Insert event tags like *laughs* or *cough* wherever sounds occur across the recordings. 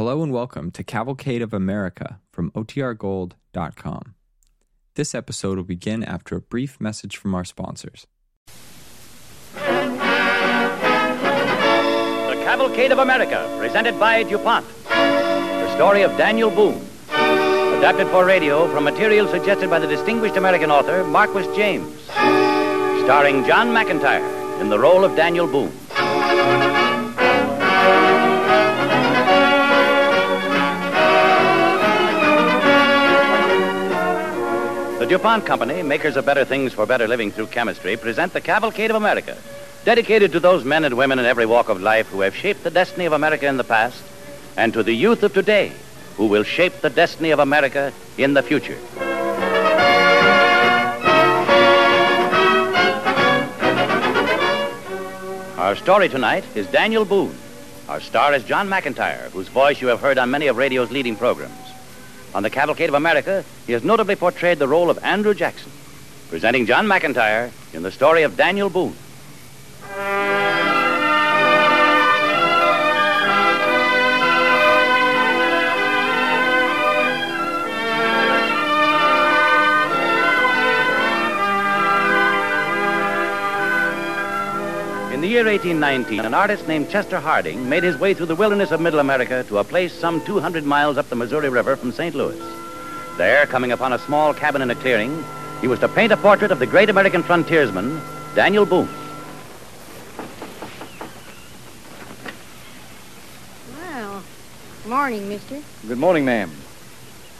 Hello and welcome to Cavalcade of America from OTRGold.com. This episode will begin after a brief message from our sponsors. The Cavalcade of America, presented by DuPont. The story of Daniel Boone. Adapted for radio from material suggested by the distinguished American author Marquis James. Starring John McIntire in the role of Daniel Boone. DuPont Company, makers of better things for better living through chemistry, present the Cavalcade of America, dedicated to those men and women in every walk of life who have shaped the destiny of America in the past, and to the youth of today who will shape the destiny of America in the future. Our story tonight is Daniel Boone. Our star is John McIntire, whose voice you have heard on many of radio's leading programs. On the Cavalcade of America, he has notably portrayed the role of Andrew Jackson, presenting John McIntire in the story of Daniel Boone. Year 1819, an artist named Chester Harding made his way through the wilderness of Middle America to a place some 200 miles up the Missouri River from St. Louis. There, coming upon a small cabin in a clearing, he was to paint a portrait of the great American frontiersman, Daniel Boone. Well, morning, mister. Good morning, ma'am.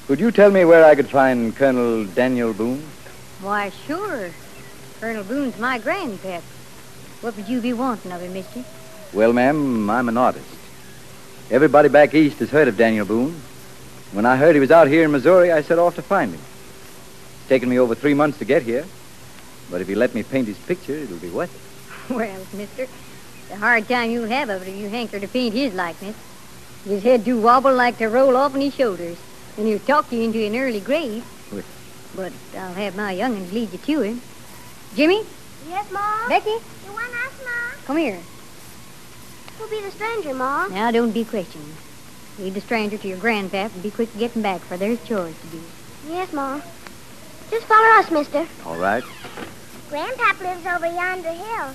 Could you tell me where I could find Colonel Daniel Boone? Why, sure. Colonel Boone's my grandpap. What would you be wanting of him, mister? Well, ma'am, I'm an artist. Everybody back east has heard of Daniel Boone. When I heard he was out here in Missouri, I set off to find him. It's taken me over three months to get here. But if you let me paint his picture, it'll be worth it. *laughs* Well, mister, the hard time you'll have of it if you hanker to paint his likeness. His head do wobble like to roll off on his shoulders, and he'll talk you into an early grave. Well- But I'll have my young'uns lead you to him. Jimmy, Yes, Ma? Becky, You want us, Ma? come here. Who'll be the stranger, Ma? Now, don't be questioning. Lead the stranger to your grandpap and be quick getting back, for there's chores to do. Yes, Ma. Just follow us, mister. All right. Grandpap lives over yonder hill.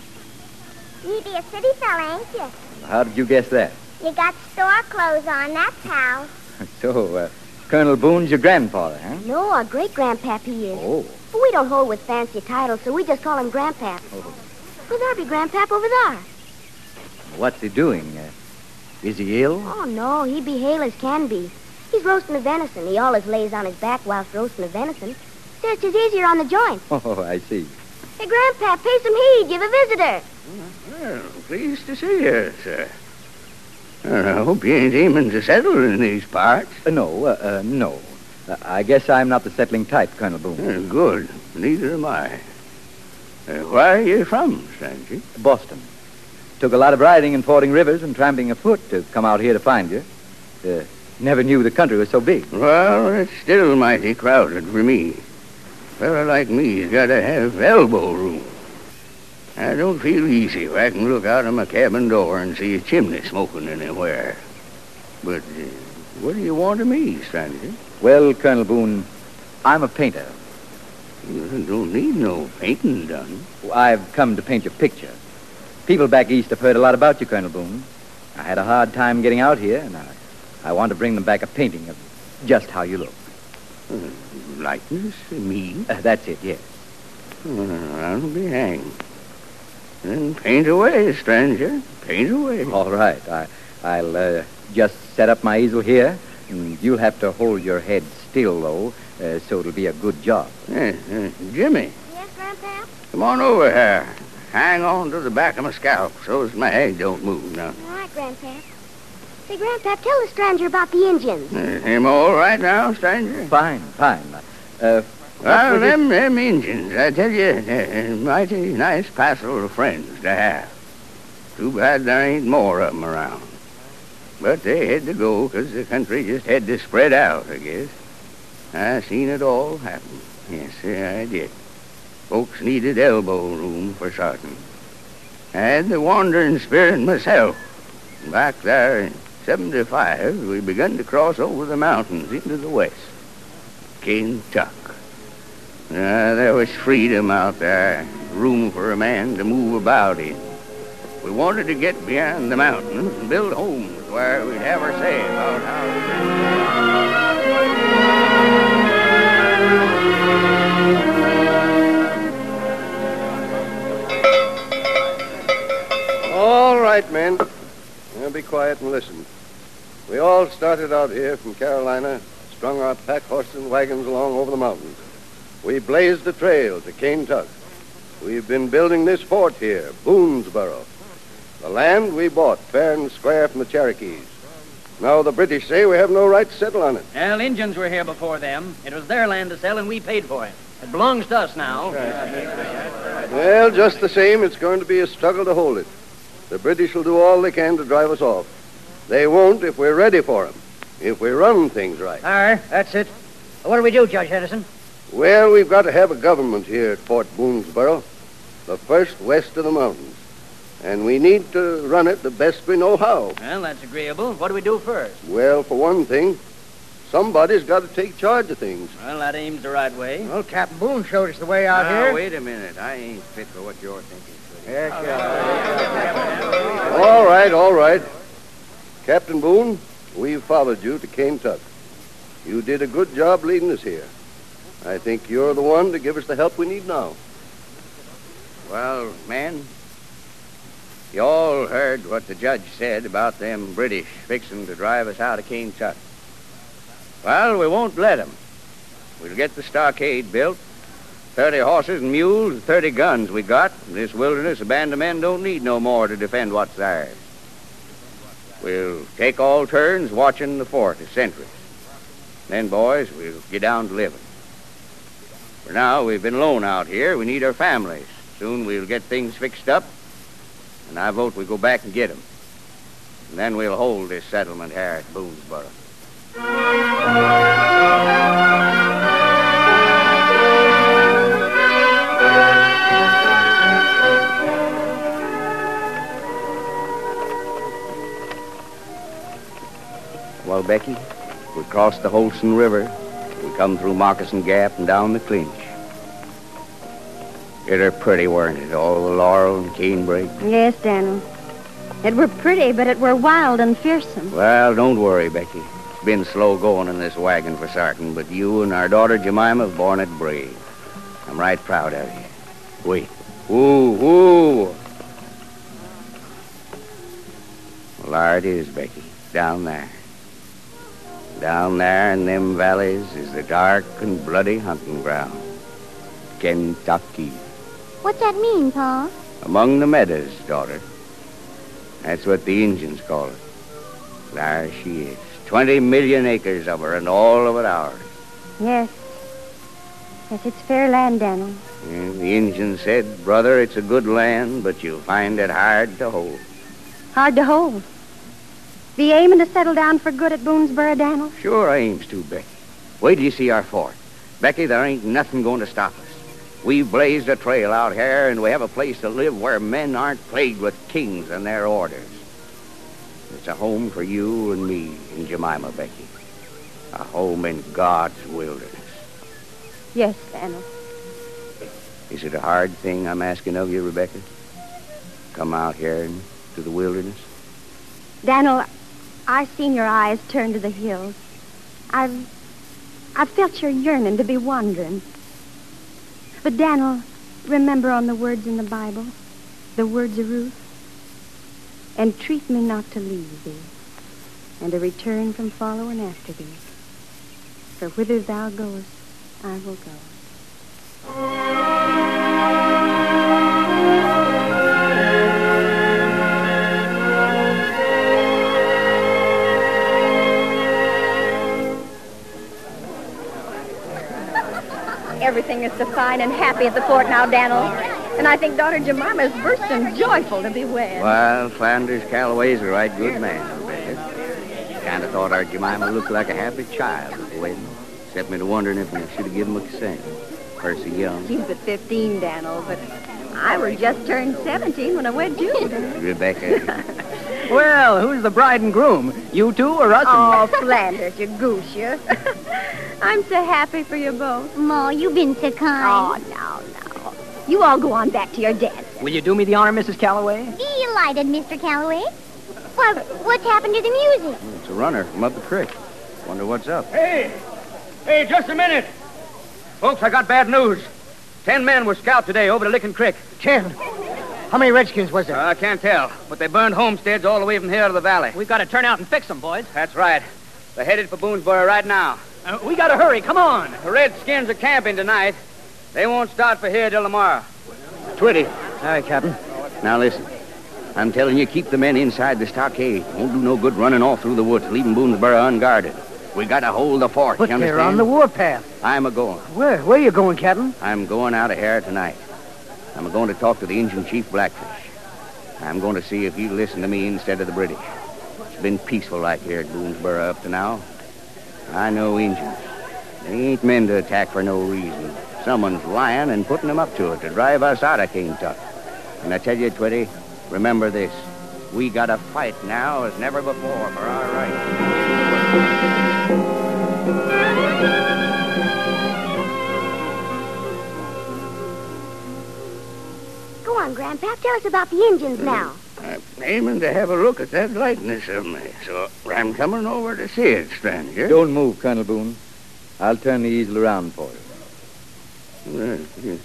You be a city fella, ain't you? How did you guess that? You got store clothes on, that's how. *laughs* So, uh, Colonel Boone's your grandfather, huh? No, our great-grandpap he is. Oh. But we don't hold with fancy titles, so we just call him Grandpap. Oh. Well, there be Grandpap over there. What's he doing? Uh, is he ill? Oh, no, he be hale as can be. He's roasting the venison. He always lays on his back whilst roasting the venison. Says 'tis easier on the joint. *laughs* Oh, I see. Hey, Grandpap, pay some heed. You've a visitor. Well, pleased to see you, sir. Well, I hope you ain't aiming to settle in these parts. Uh, no, uh, uh, no. Uh, I guess I'm not the settling type, Colonel Boone. Uh, good. Neither am I. Uh, where are you from, stranger? Boston. Took a lot of riding and fording rivers and tramping afoot to come out here to find you. Uh, never knew the country was so big. Well, it's still mighty crowded for me. A Fella like me's got to have elbow room. I don't feel easy if I can look out of my cabin door and see a chimney smoking anywhere. But uh, what do you want of me, stranger? Well, Colonel Boone, I'm a painter. You don't need no painting done. I've come to paint your picture. People back east have heard a lot about you, Colonel Boone. I had a hard time getting out here, and I, I want to bring them back a painting of just how you look. Likeness me? Uh, that's it, yes. Well, I'll be hanged. Then paint away, stranger. Paint away. All right. I, I'll uh, just set up my easel here, and you'll have to hold your head still, though, uh, so it'll be a good job. Uh, uh, Jimmy, Yes, Grandpa? come on over here. Hang on to the back of my scalp so as my head don't move now. All right, Grandpa. Say, Grandpa, tell the stranger about the Indians. Uh, him all right now, stranger? Fine, fine. Uh, Well, was it- them, them Injuns, I tell you, uh, mighty nice passel of friends to have. Too bad there ain't more of 'em around. But they had to go 'cause the country just had to spread out, I guess. I seen it all happen. Yes, sir, I did. Folks needed elbow room for certain. I had the wandering spirit myself. Back there in 75, we begun to cross over the mountains into the west. Kentuck. Uh, there was freedom out there, room for a man to move about in. We wanted to get beyond the mountains and build homes where we'd have our say about how... All right, men. Now be quiet and listen. We all started out here from Carolina, strung our pack horses and wagons along over the mountains. We blazed the trail to Kentuck. We've been building this fort here, Boonesboro. The land we bought fair and square from the Cherokees. Now the British say we have no right to settle on it. Well, Indians were here before them. It was their land to sell, and we paid for it. It belongs to us now. Well, just the same, it's going to be a struggle to hold it. The British will do all they can to drive us off. They won't if we're ready for them, if we run things right. Aye, that's it. What do we do, Judge Henderson? Well, we've got to have a government here at Fort Boonesboro, the first west of the mountains. And we need to run it the best we know how. Well, that's agreeable. What do we do first? Well, for one thing, somebody's got to take charge of things. Well, that aims the right way. Well, Captain Boone showed us the way out Now, here. wait a minute. I ain't fit for what you're thinking. sir. All right, all right. Captain Boone, we've followed you to Kentuck. You did a good job leading us here. I think you're the one to give us the help we need now. Well, man, you all heard what the judge said about them British fixing to drive us out of Kentuck. Well, we won't let 'em. We'll get the stockade built. Thirty horses and mules thirty guns we got. In this wilderness, a band of men don't need no more to defend what's theirs. We'll take all turns watching the fort as sentries. Then, boys, we'll get down to living. For now, we've been alone out here. We need our families. Soon we'll get things fixed up, and I vote we go back and get 'em. And then we'll hold this settlement here at Boonesboro. Well, Becky, we crossed the Holston River. We come through Moccasin Gap and down the Clinch. It are pretty, weren't it? All the laurel and canebrake. Yes, Daniel. It were pretty, but it were wild and fearsome. Well, don't worry, Becky. It's been slow going in this wagon for sartin, but you and our daughter Jemima have borne it brave. I'm right proud of you. Wait. Woo, woo. Well, there it is, Becky. Down there. Down there in them valleys is the dark and bloody hunting ground. Kentucky. What's that mean, Pa? Among the meadows, daughter. That's what the Indians call it. There she is. Twenty million acres of her, and all of it ours. Yes. Yes, it's fair land, Daniel. And the Indians said, brother, it's a good land, but you'll find it hard to hold. Hard to hold. Be aiming to settle down for good at Boonesboro, Daniel? Sure, I aims to, Becky. Wait till you see our fort. Becky, there ain't nothing going to stop us. We've blazed a trail out here, and we have a place to live where men aren't plagued with kings and their orders. It's a home for you and me and Jemima, Becky. A home in God's wilderness. Yes, Daniel. Is it a hard thing I'm asking of you, Rebecca? Come out here to the wilderness? Daniel, I've seen your eyes turn to the hills. I've I've felt your yearning to be wandering. But Daniel, remember on the words in the Bible, the words of Ruth? Entreat me not to leave thee, and to return from following after thee. For whither thou goest, I will go. Everything is so fine and happy at the fort now, Dan'l. And I think daughter Jemima is bursting joyful to be wed. Well, Flanders Callaway's a right good man, Rebecca. Kind of thought our Jemima looked like a happy child at the wedding. Set me to wondering if we should have given him a consent. Percy Young. She's but 15, Dan'l, but I were just turned 17 when I wed you. *laughs* Rebecca. Well, who's the bride and groom? You two or us? Oh, Flanders, you goose, you. *laughs* I'm so happy for you both. Ma, you've been so kind. Oh, kind. no, no. You all go on back to your dance. Will you do me the honor, Mrs. Callaway? Delighted, Mr. Callaway. Why, what's happened to the music? It's a runner from up the creek. Wonder what's up. Hey! Hey, just a minute. Folks, I got bad news. Ten men were scalped today over to Licking Creek. Ten. How many redskins was there? Uh, I can't tell, but they burned homesteads all the way from here to the valley. We've got to turn out and fix them, boys. That's right. They're headed for Boonesboro right now. Uh, we got to hurry. Come on. The Redskins are camping tonight. They won't start for here till tomorrow. Twitty. Aye, Captain. Now listen. I'm telling you, keep the men inside the stockade. Won't do no good running off through the woods, leaving Boonesboro unguarded. We gotta hold the fort, But you they're on the warpath. I'm a going. Where? Where you going, Captain? I'm going out of here tonight. I'm going to talk to the Indian chief Blackfish. I'm going to see if he'll listen to me instead of the British. It's been peaceful like here at Boonesboro up to now. I know Indians. They ain't men to attack for no reason. Someone's lying and putting them up to it to drive us out of Kaintuck. And I tell you, Twitty, remember this. We got to fight now as never before for our rights. Go on, Grandpap. Tell us about the Indians now. I'm aiming to have a look at that likeness of me, so I'm coming over to see it, stranger. Don't move, Colonel Boone. I'll turn the easel around for you. Uh.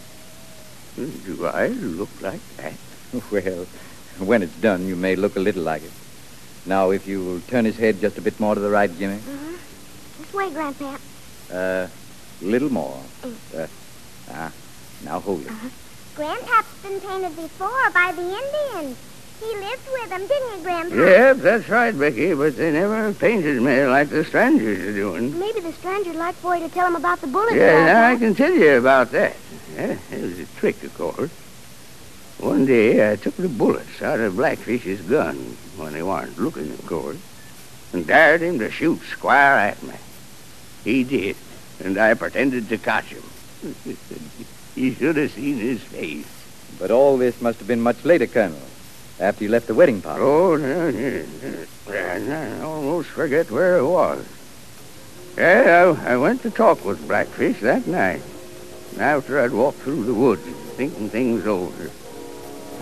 Do I look like that? *laughs* Well, when it's done, you may look a little like it. Now, if you will turn his head just a bit more to the right, Jimmy. This way, Grandpap. Uh, little more. Uh, ah, now hold it. Grandpap's been painted before by the Indians. He lived with them, didn't he, Grandpa? Yep, that's right, Becky, but they never painted me like the strangers are doing. Maybe the stranger'd like for you to tell him about the bullets. Yeah, now I can tell you about that. Yeah, it was a trick, of course. One day I took the bullets out of Blackfish's gun when he weren't looking, of course, and dared him to shoot square at me. He did, and I pretended to catch him. *laughs* he should have seen his face. But all this must have been much later, Colonel, after you left the wedding party. Oh. I almost forget where it was. Yeah, I, I went to talk with Blackfish that night. After I'd walked through the woods, thinking things over,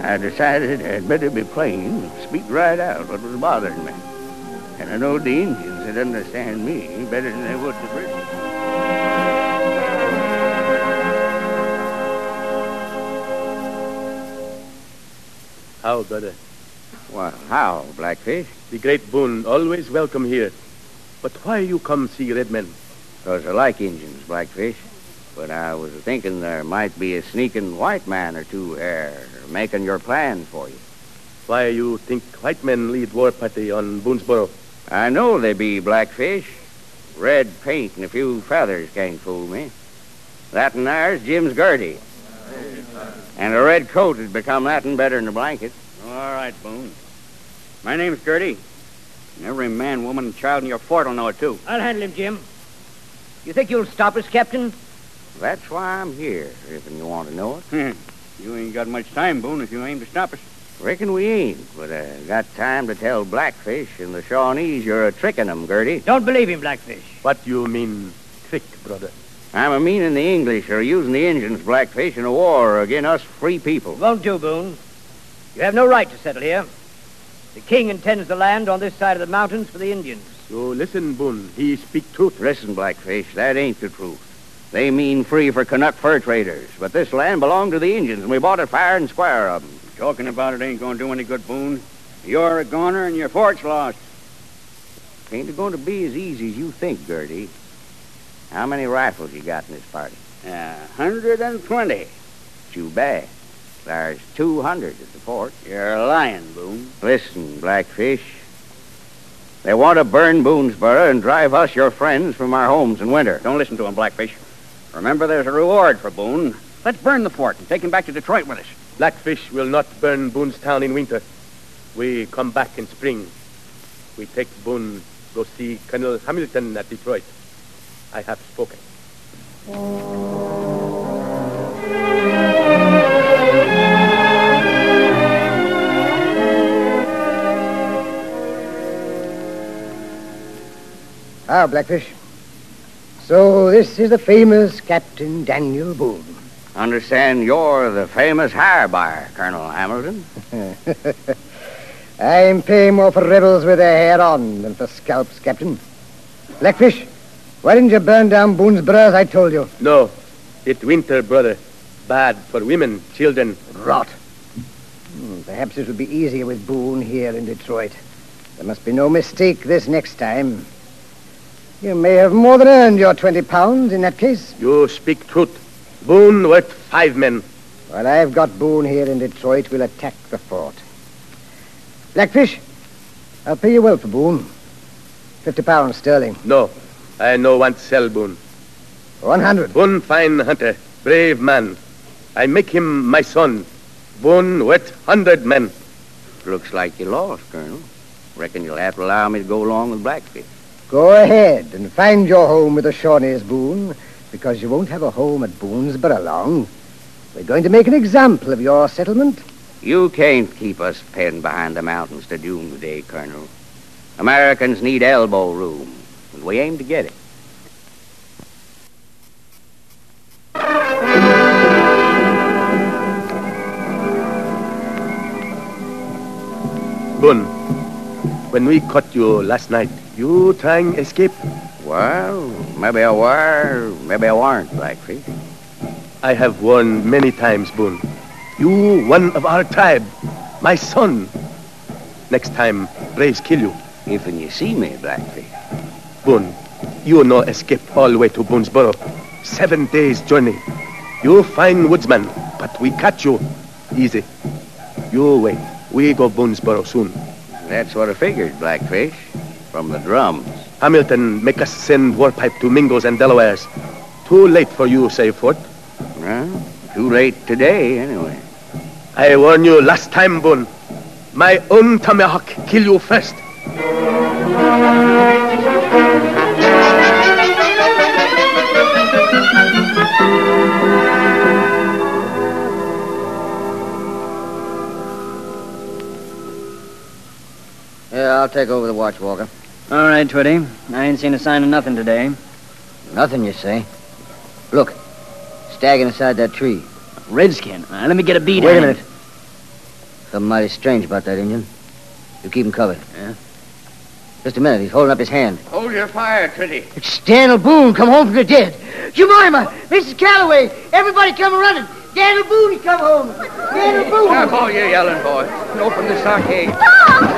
I decided I'd better be plain and speak right out what was bothering me. And I know the Indians would understand me better than they would the British. How, brother? Well, how, Blackfish? The great Boone always welcome here. But why you come see red men? Because I like Indians, Blackfish. But I was thinking there might be a sneaking white man or two here making your plan for you. Why you think white men lead war party on Boonesboro? I know they be Blackfish. Red paint and a few feathers can't fool me. That and there's Jim's Girty. And a red coat would become that and better than a blanket. All right, Boone. My name's Girty. And every man, woman, and child in your fort will know it, too. I'll handle him, Jim. You think you'll stop us, Captain? That's why I'm here, if you want to know it. Hmm. *laughs* You ain't got much time, Boone, if you aim to stop us. Reckon we ain't, but I got time to tell Blackfish and the Shawnees you're a tricking 'em, Girty. Don't believe him, Blackfish. What do you mean, trick, brother? I'm a meaning the English are using the Indians, Blackfish, in a war against us free people. Won't do, Boone. You have no right to settle here. The king intends the land on this side of the mountains for the Indians. So listen, Boone. He speak truth. Listen, Blackfish, that ain't the truth. They mean free for Canuck fur traders, but this land belonged to the Indians, and we bought it fair and square of 'em. Talking about it ain't going to do any good, Boone. You're a goner and your fort's lost. Ain't it going to be as easy as you think, Girty? How many rifles you got in this party? A hundred and twenty. Too bad. There's 200 at the fort. You're lying, Boone. Listen, Blackfish. They want to burn Boonesboro and drive us, your friends, from our homes in winter. Don't listen to him, Blackfish. Remember, there's a reward for Boone. Let's burn the fort and take him back to Detroit with us. Blackfish will not burn Boone's town in winter. We come back in spring. We take Boone, go see Colonel Hamilton at Detroit. I have spoken. Ah, Blackfish. So this is the famous Captain Daniel Boone. Understand you're the famous hair buyer, Colonel Hamilton. I'm paying more for rebels with their hair on than for scalps, Captain. Blackfish, why didn't you burn down Boone's as I told you? No, it winter, brother. Bad for women, children. Rot. Hmm, perhaps it would be easier with Boone here in Detroit. There must be no mistake this next time. You may have more than earned your 20 pounds in that case. You speak truth. Boone worth five men. While I've got Boone here in Detroit, we'll attack the fort. Blackfish, I'll pay you well for Boone. 50 pounds sterling. No, I know want sell Boone. 100. Boone fine hunter, brave man. I make him my son. Boone worth hundred men. Looks like you lost, Colonel. Reckon you'll have to allow me to go along with Blackfish. Go ahead and find your home with the Shawnees, Boone, because you won't have a home at Boonesborough long. We're going to make an example of your settlement. You can't keep us penned behind the mountains to doomsday, Colonel. Americans need elbow room, and we aim to get it. Boone, when we caught you last night, you trying escape? Well, maybe I were, maybe I weren't, Blackfeet. I have warned many times, Boone. You one of our tribe, my son. Next time, braves kill you. If and you see me, Blackfish. Boone, you no escape all the way to Boonesboro. Seven days journey. You fine woodsman, but we catch you. Easy. You wait. We go Boonesboro soon. That's what I figured, Blackfish. From the drums. Hamilton make us send war pipe to Mingos and Delawares. Too late for you, save fort. Well, too late today, anyway. I warn you last time, Boone. My own tomahawk kill you first. I'll take over the watch, Walker. All right, Twitty. I ain't seen a sign of nothing today. Nothing, you say? Look, staggering inside that tree. Redskin. Uh, let me get a beat Wait on a him. minute. Something mighty strange about that Indian. You keep him covered. Yeah? Just a minute. He's holding up his hand. Hold your fire, Twitty. It's Daniel Boone come home from the dead. Jemima, Mrs. Callaway, everybody come running. Daniel Boone, he come home. Daniel Boone. Stop all your yelling, boys, and open the stockade. Come on.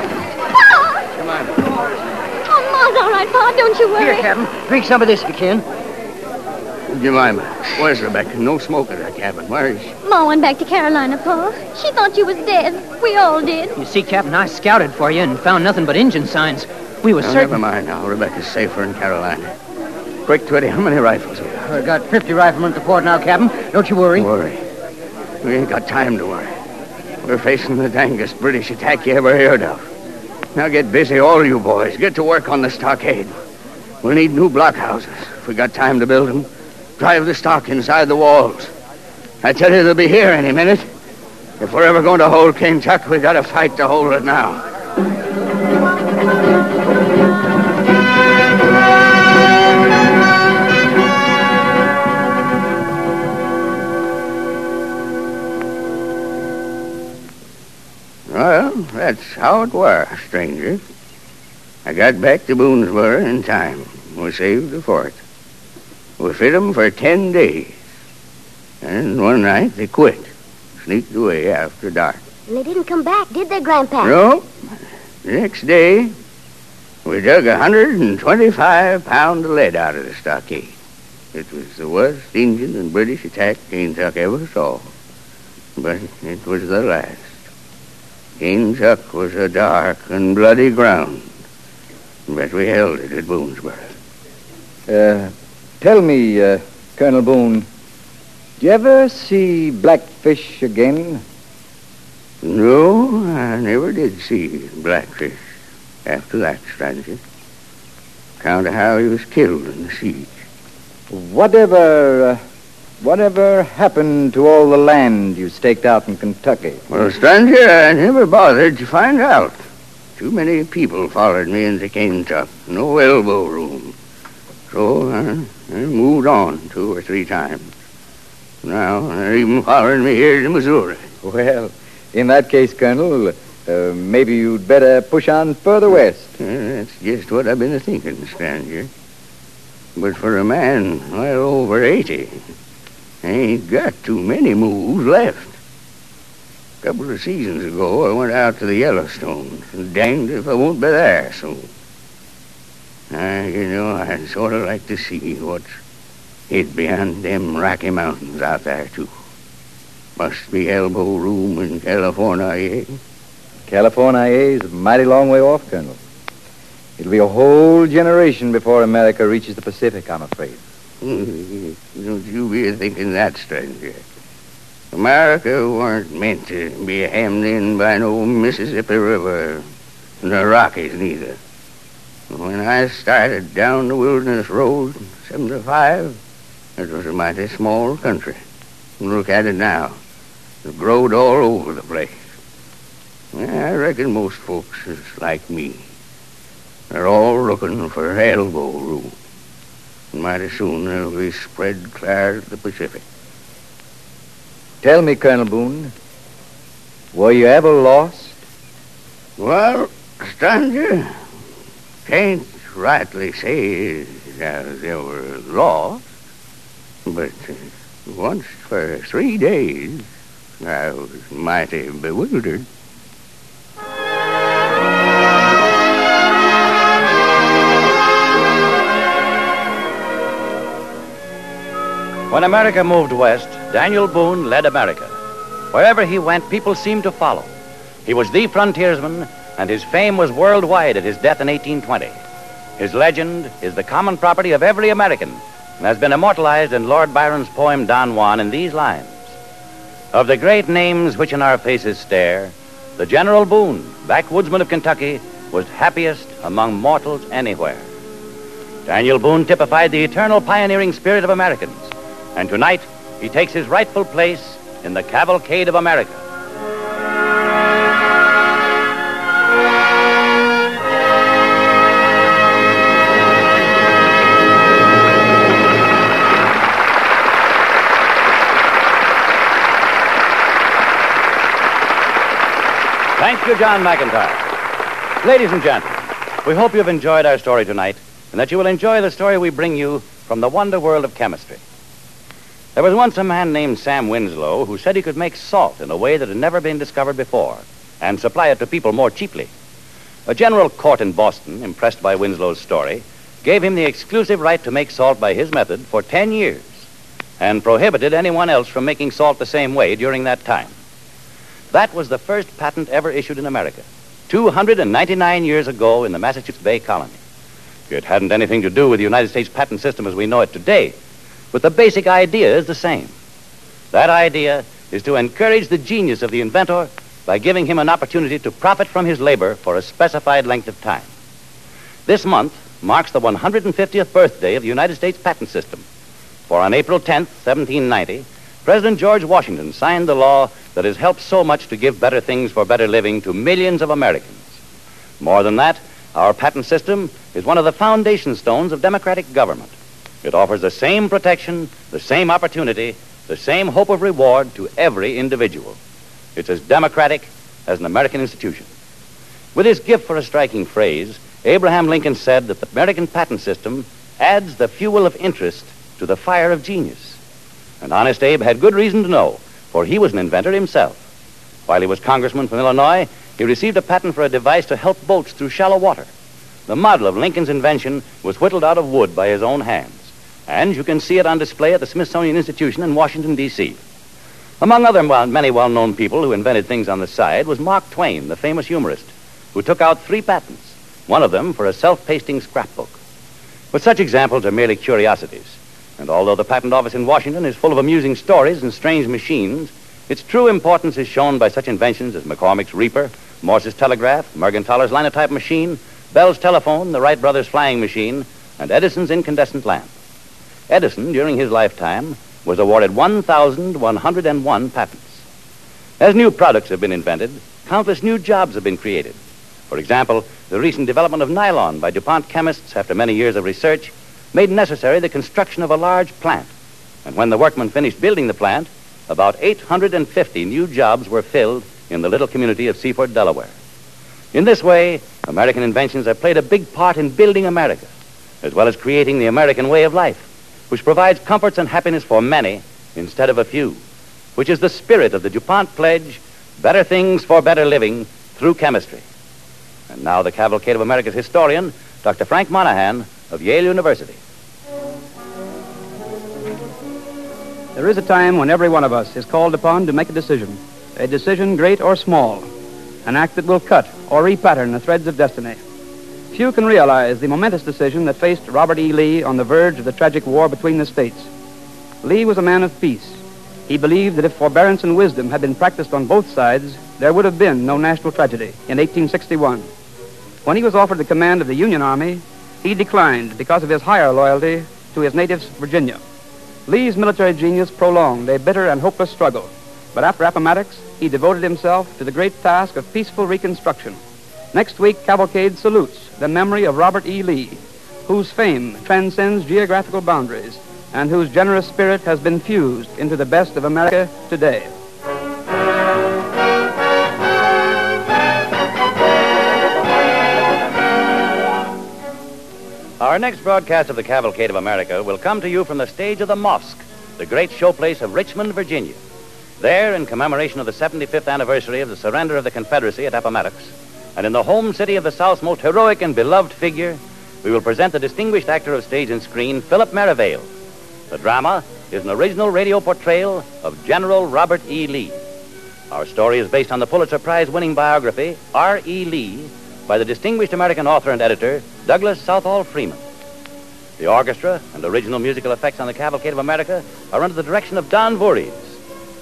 Oh, Ma's all right, Pa. Don't you worry. Here, Captain. Drink some of this if you can. Jemima, where's Rebecca? No smoke in her cabin. Where is she? Ma went back to Carolina, Pa. She thought you was dead. We all did. You see, Captain, I scouted for you and found nothing but Injun signs. We were oh, Now, certain. never mind now. Rebecca's safer in Carolina. Quick, Twitty, how many rifles have you? I got 50 riflemen at the fort now, Captain. Don't you worry. Don't worry. We ain't got time to worry. We're facing the dangest British attack you ever heard of. Now get busy, all you boys. Get to work on the stockade. We'll need new blockhouses. If we got time to build them, drive the stock inside the walls. I tell you, they'll be here any minute. If we're ever going to hold Kentucky, we got to fight to hold it now. That's how it were, stranger. I got back to Boonesboro in time. We saved the fort. We fed 'em for ten days. And one night they quit. Sneaked away after dark. And they didn't come back, did they, Grandpa? No. The next day, we dug a 125 pound of lead out of the stockade. It was the worst Indian and British attack Kentuck ever saw. But it was the last. Kentuck was a dark and bloody ground. But we held it at Boonesboro. Uh, tell me, uh, Colonel Boone, do you ever see Blackfish again? No, I never did see Blackfish after that, stranger. Count of how he was killed in the siege. Whatever, uh, whatever happened to all the land you staked out in Kentucky? Well, stranger, I never bothered to find out. Too many people followed me into Kentuck. No elbow room. So I, I moved on two or three times. Now they're even following me here to Missouri. Well, in that case, Colonel, uh, maybe you'd better push on further west. Uh, that's just what I've been thinking, stranger. But for a man well over 80, I ain't got too many moves left. A couple of seasons ago, I went out to the Yellowstone. And danged if I won't be there soon. I, you know, I'd sort of like to see what's hid behind them Rocky Mountains out there, too. Must be elbow room in California, eh? California is a mighty long way off, Colonel. It'll be a whole generation before America reaches the Pacific, I'm afraid. Hmm, don't you be thinking that, stranger. America weren't meant to be hemmed in by no Mississippi River, the Rockies neither. When I started down the Wilderness Road in 75, it was a mighty small country. Look at it now. It growed all over the place. I reckon most folks is like me. They're all looking for elbow room. Mighty soon they'll be spread clear to the Pacific. Tell me, Colonel Boone, were you ever lost? Well, stranger, can't rightly say I was ever lost, but once for three days I was mighty bewildered. When America moved west, Daniel Boone led America. Wherever he went, people seemed to follow. He was the frontiersman, and his fame was worldwide at his death in 1820. His legend is the common property of every American and has been immortalized in Lord Byron's poem Don Juan in these lines. Of the great names which in our faces stare, the General Boone, backwoodsman of Kentucky, was happiest among mortals anywhere. Daniel Boone typified the eternal pioneering spirit of Americans, and tonight he takes his rightful place in the cavalcade of America. Thank you, John McIntire. Ladies and gentlemen, we hope you've enjoyed our story tonight and that you will enjoy the story we bring you from the wonder world of chemistry. There was once a man named Sam Winslow who said he could make salt in a way that had never been discovered before and supply it to people more cheaply. A general court in Boston, impressed by Winslow's story, gave him the exclusive right to make salt by his method for 10 years and prohibited anyone else from making salt the same way during that time. That was the first patent ever issued in America, 299 years ago in the Massachusetts Bay Colony. It hadn't anything to do with the United States patent system as we know it today, but the basic idea is the same. That idea is to encourage the genius of the inventor by giving him an opportunity to profit from his labor for a specified length of time. This month marks the 150th birthday of the United States patent system. For on April 10th, 1790, President George Washington signed the law that has helped so much to give better things for better living to millions of Americans. More than that, our patent system is one of the foundation stones of democratic government. It offers the same protection, the same opportunity, the same hope of reward to every individual. It's as democratic as an American institution. With his gift for a striking phrase, Abraham Lincoln said that the American patent system adds the fuel of interest to the fire of genius. And Honest Abe had good reason to know, for he was an inventor himself. While he was congressman from Illinois, he received a patent for a device to help boats through shallow water. The model of Lincoln's invention was whittled out of wood by his own hands, and you can see it on display at the Smithsonian Institution in Washington, D.C. Among other well, many well-known people who invented things on the side was Mark Twain, the famous humorist, who took out three patents, one of them for a self-pasting scrapbook. But such examples are merely curiosities. And although the patent office in Washington is full of amusing stories and strange machines, its true importance is shown by such inventions as McCormick's Reaper, Morse's telegraph, Mergenthaler's linotype machine, Bell's telephone, the Wright brothers' flying machine, and Edison's incandescent lamp. Edison, during his lifetime, was awarded 1,101 patents. As new products have been invented, countless new jobs have been created. For example, the recent development of nylon by DuPont chemists after many years of research made necessary the construction of a large plant. And when the workmen finished building the plant, about 850 new jobs were filled in the little community of Seaford, Delaware. In this way, American inventions have played a big part in building America, as well as creating the American way of life, which provides comforts and happiness for many instead of a few, which is the spirit of the DuPont pledge better things for better living through chemistry. And now the cavalcade of America's historian, Dr. Frank Monaghan of Yale University. There is a time when every one of us is called upon to make a decision, a decision great or small, an act that will cut or repattern the threads of destiny. Few can realize the momentous decision that faced Robert E. Lee on the verge of the tragic war between the states. Lee was a man of peace. He believed that if forbearance and wisdom had been practiced on both sides, there would have been no national tragedy in 1861. When he was offered the command of the Union Army, he declined because of his higher loyalty to his native Virginia. Lee's military genius prolonged a bitter and hopeless struggle, but after Appomattox, he devoted himself to the great task of peaceful reconstruction. Next week, Cavalcade salutes the memory of Robert E. Lee, whose fame transcends geographical boundaries and whose generous spirit has been fused into the best of America today. Our next broadcast of the Cavalcade of America will come to you from the stage of the Mosque, the great showplace of Richmond, Virginia. There, in commemoration of the 75th anniversary of the surrender of the Confederacy at Appomattox, and in the home city of the South's most heroic and beloved figure, we will present the distinguished actor of stage and screen, Philip Merivale. The drama is an original radio portrayal of General Robert E. Lee. Our story is based on the Pulitzer Prize winning biography, R.E. Lee, by the distinguished American author and editor, Douglas Southall Freeman. The orchestra and original musical effects on the Cavalcade of America are under the direction of Don Voorhees.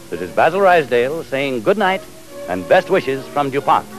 This is Basil Ruysdael saying good night and best wishes from DuPont.